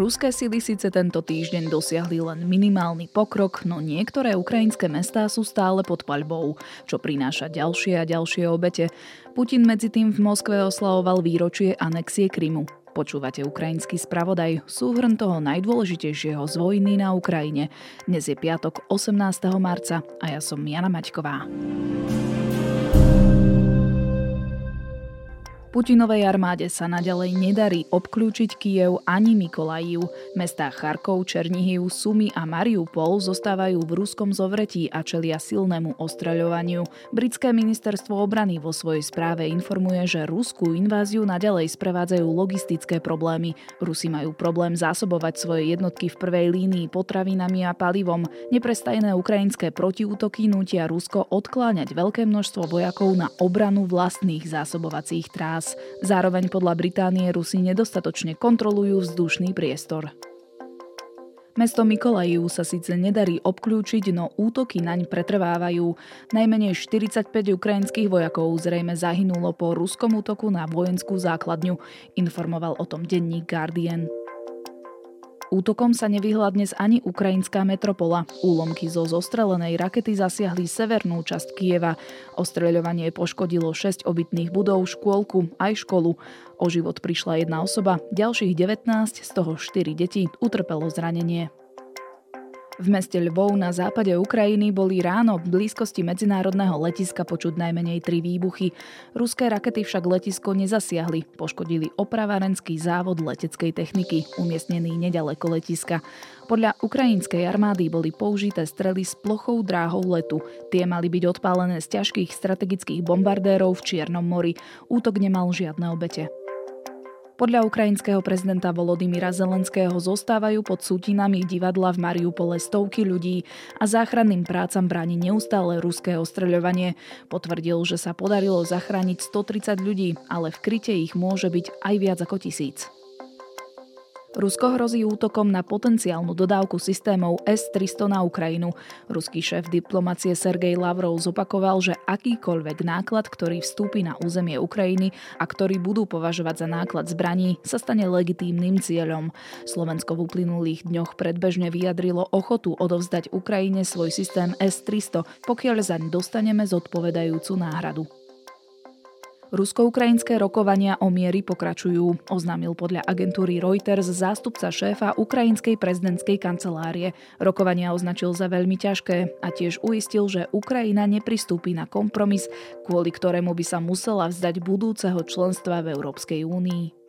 Ruské sily síce tento týždeň dosiahli len minimálny pokrok, no niektoré ukrajinské mestá sú stále pod paľbou, čo prináša ďalšie a ďalšie obete. Putin medzi tým v Moskve oslavoval výročie anexie Krymu. Počúvate ukrajinský spravodaj, súhrn toho najdôležitejšieho z vojny na Ukrajine. Dnes je piatok 18. marca a ja som Jana Maťková. Putinovej armáde sa naďalej nedarí obklúčiť Kiev ani Mikolajiv. Mestá Charkov, Černihiv, Sumy a Mariupol zostávajú v ruskom zovretí a čelia silnému ostreľovaniu. Britské ministerstvo obrany vo svojej správe informuje, že ruskú inváziu naďalej sprevádzajú logistické problémy. Rusi majú problém zásobovať svoje jednotky v prvej línii potravinami a palivom. Neprestajné ukrajinské protiútoky nutia Rusko odkláňať veľké množstvo vojakov na obranu vlastných zásobovacích trás nás. Zároveň podľa Británie Rusi nedostatočne kontrolujú vzdušný priestor. Mesto Mikolajiv sa síce nedarí obklúčiť, no útoky naň pretrvávajú. Najmenej 45 ukrajinských vojakov zrejme zahynulo po ruskom útoku na vojenskú základňu, informoval o tom denník Guardian. Útokom sa nevyhla dnes ani ukrajinská metropola. Úlomky zo zostrelenej rakety zasiahli severnú časť Kieva. Ostreľovanie poškodilo 6 obytných budov, škôlku aj školu. O život prišla jedna osoba, ďalších 19, z toho 4 deti, utrpelo zranenie. V meste Lvov na západe Ukrajiny boli ráno v blízkosti medzinárodného letiska počuť najmenej tri výbuchy. Ruské rakety však letisko nezasiahli, poškodili opravárenský závod leteckej techniky, umiestnený nedaleko letiska. Podľa ukrajinskej armády boli použité strely s plochou dráhou letu. Tie mali byť odpálené z ťažkých strategických bombardérov v Čiernom mori. Útok nemal žiadne obete. Podľa ukrajinského prezidenta Volodymyra Zelenského zostávajú pod sútinami divadla v Mariupole stovky ľudí a záchranným prácam bráni neustále ruské ostreľovanie. Potvrdil, že sa podarilo zachrániť 130 ľudí, ale v kryte ich môže byť aj viac ako tisíc. Rusko hrozí útokom na potenciálnu dodávku systémov S-300 na Ukrajinu. Ruský šéf diplomacie Sergej Lavrov zopakoval, že akýkoľvek náklad, ktorý vstúpi na územie Ukrajiny a ktorý budú považovať za náklad zbraní, sa stane legitímnym cieľom. Slovensko v uplynulých dňoch predbežne vyjadrilo ochotu odovzdať Ukrajine svoj systém S-300, pokiaľ zaň dostaneme zodpovedajúcu náhradu. Rusko-ukrajinské rokovania o miery pokračujú, oznámil podľa agentúry Reuters zástupca šéfa ukrajinskej prezidentskej kancelárie. Rokovania označil za veľmi ťažké a tiež uistil, že Ukrajina nepristúpi na kompromis, kvôli ktorému by sa musela vzdať budúceho členstva v Európskej únii.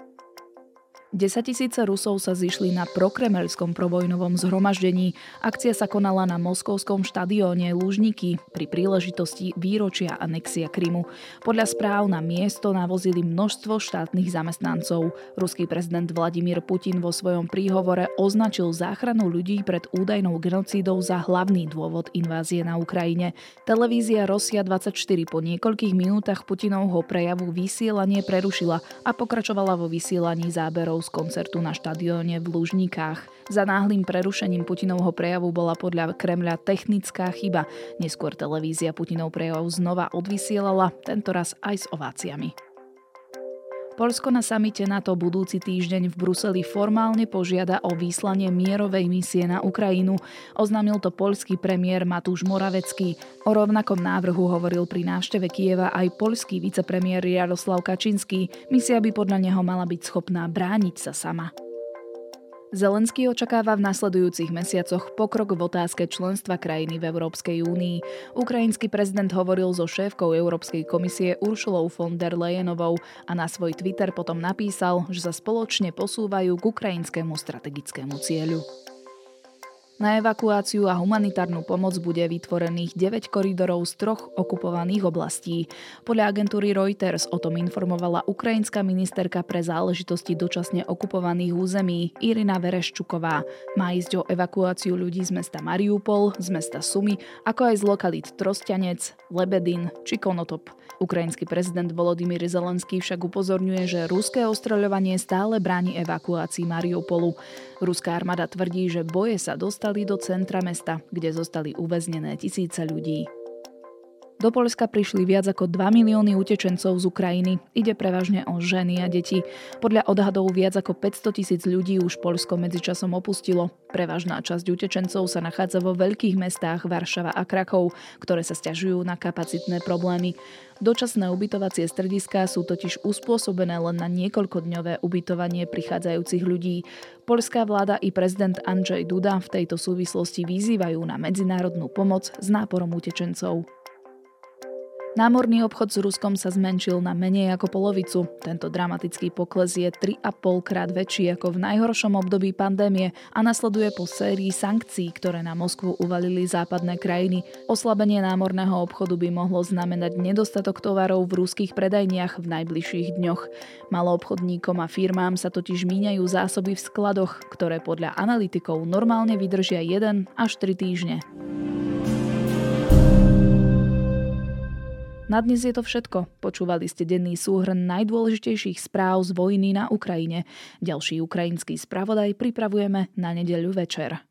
10 tisíce Rusov sa zišli na prokremelskom provojnovom zhromaždení. Akcia sa konala na moskovskom štadióne Lužniky pri príležitosti výročia anexia Krymu. Podľa správ na miesto navozili množstvo štátnych zamestnancov. Ruský prezident Vladimír Putin vo svojom príhovore označil záchranu ľudí pred údajnou genocídou za hlavný dôvod invázie na Ukrajine. Televízia Rosia 24 po niekoľkých minútach Putinovho prejavu vysielanie prerušila a pokračovala vo vysielaní záberov z koncertu na štadióne v Lužnikách. Za náhlým prerušením Putinovho prejavu bola podľa Kremľa technická chyba. Neskôr televízia Putinov prejav znova odvysielala, tentoraz aj s ováciami. Polsko na samite NATO budúci týždeň v Bruseli formálne požiada o výslanie mierovej misie na Ukrajinu. Oznámil to poľský premiér Matúš Moravecký. O rovnakom návrhu hovoril pri návšteve Kieva aj poľský vicepremiér Jaroslav Kačinský. Misia by podľa neho mala byť schopná brániť sa sama. Zelenský očakáva v nasledujúcich mesiacoch pokrok v otázke členstva krajiny v Európskej únii. Ukrajinský prezident hovoril so šéfkou Európskej komisie Uršulou von der Leyenovou a na svoj Twitter potom napísal, že sa spoločne posúvajú k ukrajinskému strategickému cieľu. Na evakuáciu a humanitárnu pomoc bude vytvorených 9 koridorov z troch okupovaných oblastí. Podľa agentúry Reuters o tom informovala ukrajinská ministerka pre záležitosti dočasne okupovaných území Irina Vereščuková. Má ísť o evakuáciu ľudí z mesta Mariupol, z mesta Sumy, ako aj z lokalít Trostianec, Lebedin či Konotop. Ukrajinský prezident Volodymyr Zelenský však upozorňuje, že ruské ostreľovanie stále bráni evakuácii Mariupolu. Ruská armáda tvrdí, že boje sa dostali do centra mesta, kde zostali uväznené tisíce ľudí. Do Polska prišli viac ako 2 milióny utečencov z Ukrajiny. Ide prevažne o ženy a deti. Podľa odhadov viac ako 500 tisíc ľudí už Polsko medzičasom opustilo. Prevažná časť utečencov sa nachádza vo veľkých mestách Varšava a Krakov, ktoré sa stiažujú na kapacitné problémy. Dočasné ubytovacie strediská sú totiž uspôsobené len na niekoľkodňové ubytovanie prichádzajúcich ľudí. Polská vláda i prezident Andrzej Duda v tejto súvislosti vyzývajú na medzinárodnú pomoc s náporom utečencov. Námorný obchod s Ruskom sa zmenšil na menej ako polovicu. Tento dramatický pokles je 3,5 krát väčší ako v najhoršom období pandémie a nasleduje po sérii sankcií, ktoré na Moskvu uvalili západné krajiny. Oslabenie námorného obchodu by mohlo znamenať nedostatok tovarov v ruských predajniach v najbližších dňoch. Maloobchodníkom a firmám sa totiž míňajú zásoby v skladoch, ktoré podľa analytikov normálne vydržia 1 až 3 týždne. Na dnes je to všetko. Počúvali ste denný súhrn najdôležitejších správ z vojny na Ukrajine. Ďalší ukrajinský spravodaj pripravujeme na nedeľu večer.